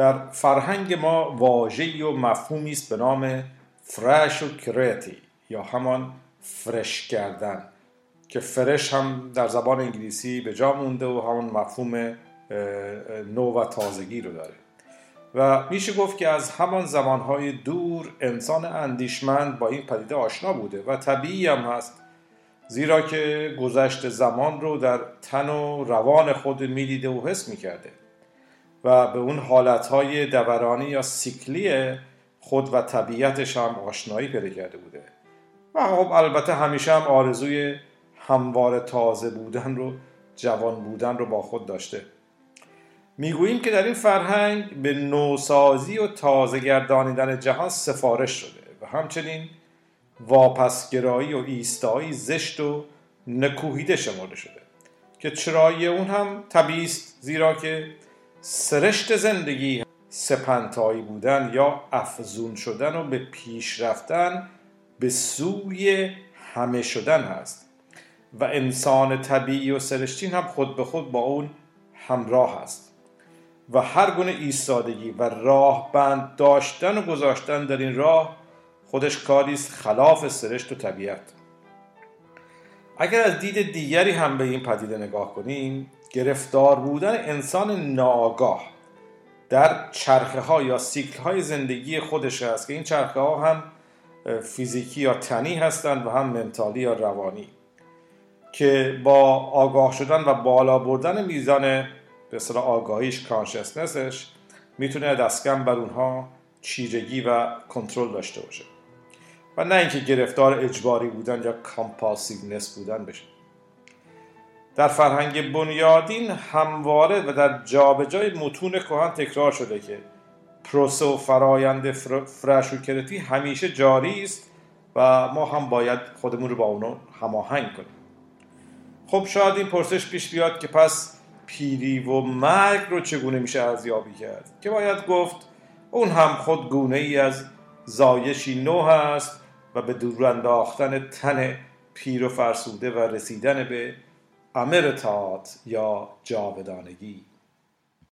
در فرهنگ ما واژه‌ای و مفهومی است به نام فرش و کرتی یا همان فرش کردن که فرش هم در زبان انگلیسی به جا مونده و همون مفهوم نو و تازگی رو داره. و میشه گفت که از همان زمانهای دور انسان اندیشمند با این پدیده آشنا بوده و طبیعی هم هست. زیرا که گذشت زمان رو در تن و روان خود می‌دیده و حس می‌کرده. و به اون حالتهای دورانی یا سیکلی خود و طبیعتش هم آشنایی پیدا کرده بوده. و خب البته همیشه هم آرزوی هموار تازه بودن رو جوان بودن رو با خود داشته. می‌گوییم که در این فرهنگ به نوسازی و تازه گردانیدن جهان سفارش شده و همچنین واپسگرایی و ایستایی زشت و نکوهیده شمرده شده که چرایی اون هم طبیعی است زیرا که سرشت زندگی سپنتایی بودن یا افزون شدن و به پیش رفتن به سوی همه شدن هست. و انسان طبیعی و سرشتین هم خود به خود با اون همراه است و هر گونه ایستادگی و راه بند داشتن و گذاشتن در این راه خودش کاری است خلاف سرشت و طبیعت. اگر از دید دیگری هم به این پدیده نگاه کنیم گرفتار بودن انسان ناآگاه در چرخه ها یا سیکل های زندگی خودش است که این چرخه ها هم فیزیکی یا تنی هستند و هم منتالی یا روانی که با آگاه شدن و بالا بردن میزان به آگاهیش کانشسنسش می‌تونه دستکم بر اونها چیرگی و کنترل داشته باشه. و نه اینکه گرفتار اجباری بودن یا کامپاسیونس بودن بشه. در فرهنگ بنیادین همواره و در جابجای متون کهن تکرار شده که پروسه و فرایند فرشوکرتی همیشه جاری است و ما هم باید خودمون رو با اونو هماهنگ کنیم. خب شاید این پرسش پیش بیاد که پس پیری و مرگ رو چگونه میشه ارزیابی کرد؟ که باید گفت اون هم خود گونه ای از زایشی نو هست و به دور انداختن تن پیر و فرسوده و رسیدن به امرتات یا جاودانگی.